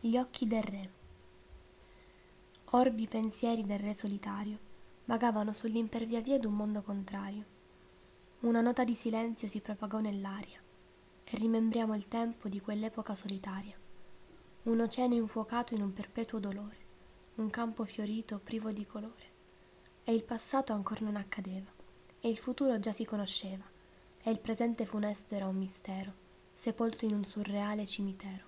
Gli occhi del re. Orbi pensieri del re solitario vagavano sull'impervia d'un mondo contrario. Una nota di silenzio si propagò nell'aria e rimembriamo il tempo di quell'epoca solitaria. Un oceano infuocato in un perpetuo dolore, un campo fiorito privo di colore. E il passato ancora non accadeva, e il futuro già si conosceva, e il presente funesto era un mistero, sepolto in un surreale cimitero.